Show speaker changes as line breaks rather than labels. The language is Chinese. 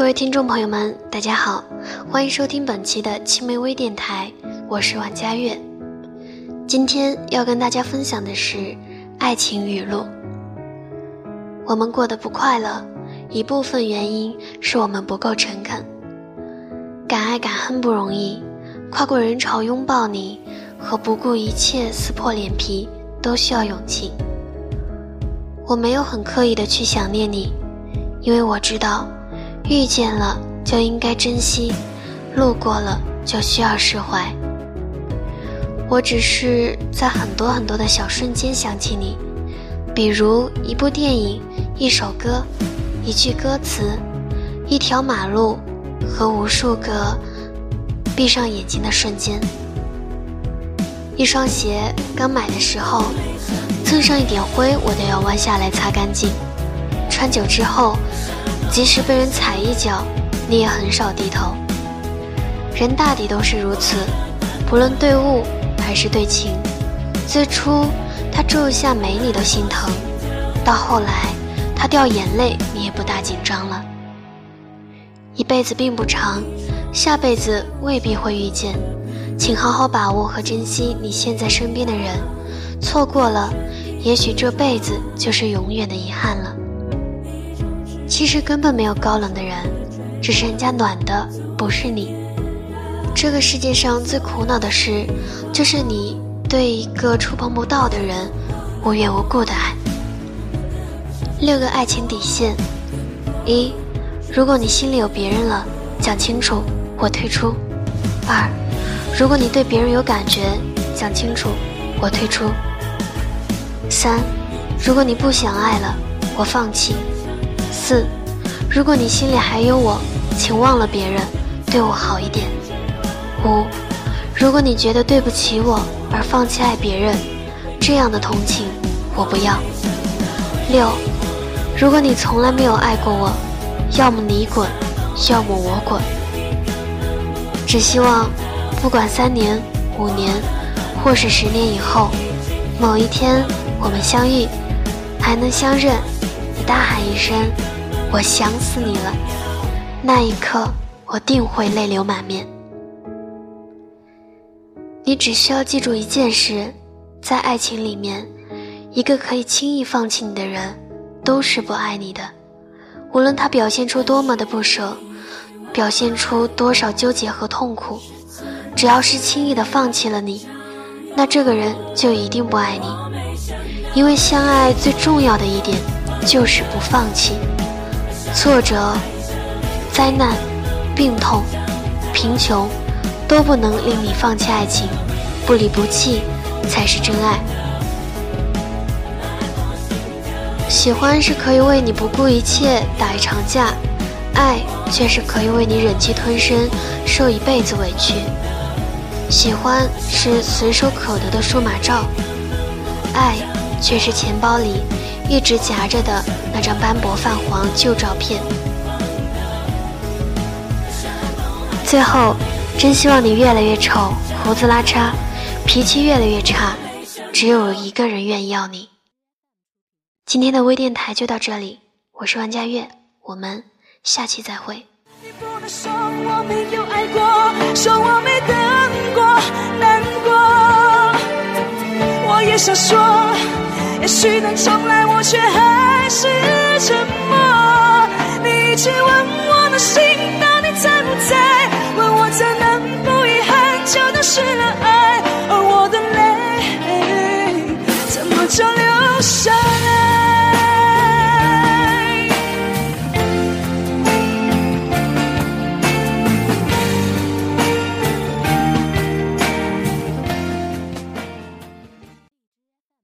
各位听众朋友们，大家好，欢迎收听本期的青梅微电台，我是王佳悦。今天要跟大家分享的是爱情语录。我们过得不快乐，一部分原因是我们不够诚恳。敢爱敢恨不容易，跨过人潮拥抱你，和不顾一切撕破脸皮，都需要勇气。我没有很刻意的去想念你，因为我知道。遇见了就应该珍惜，路过了就需要释怀。我只是在很多很多的小瞬间想起你，比如一部电影、一首歌、一句歌词、一条马路和无数个闭上眼睛的瞬间。一双鞋刚买的时候，蹭上一点灰我都要弯下来擦干净，穿久之后。即使被人踩一脚，你也很少低头。人大抵都是如此，不论对物还是对情。最初他皱一下眉你都心疼，到后来他掉眼泪你也不大紧张了。一辈子并不长，下辈子未必会遇见，请好好把握和珍惜你现在身边的人。错过了，也许这辈子就是永远的遗憾了。其实根本没有高冷的人，只是人家暖的不是你。这个世界上最苦恼的事，就是你对一个触碰不到的人无缘无故的爱。六个爱情底线：一，如果你心里有别人了，讲清楚，我退出；二，如果你对别人有感觉，讲清楚，我退出；三，如果你不想爱了，我放弃。四，如果你心里还有我，请忘了别人，对我好一点。五，如果你觉得对不起我而放弃爱别人，这样的同情我不要。六，如果你从来没有爱过我，要么你滚，要么我滚。只希望，不管三年、五年，或是十年以后，某一天我们相遇，还能相认。大喊一声：“我想死你了！”那一刻，我定会泪流满面。你只需要记住一件事：在爱情里面，一个可以轻易放弃你的人，都是不爱你的。无论他表现出多么的不舍，表现出多少纠结和痛苦，只要是轻易的放弃了你，那这个人就一定不爱你。因为相爱最重要的一点。就是不放弃，挫折、灾难、病痛、贫穷，都不能令你放弃爱情。不离不弃才是真爱。喜欢是可以为你不顾一切打一场架，爱却是可以为你忍气吞声受一辈子委屈。喜欢是随手可得的数码照，爱却是钱包里。一直夹着的那张斑驳泛黄旧照片。最后，真希望你越来越丑，胡子拉碴，脾气越来越差，只有一个人愿意要你。今天的微电台就到这里，我是王佳悦，我们下期再会。我也想说。也许能重来，我却还是沉默。你一直问我的心到底在不在，问我怎能不遗憾就当失了爱。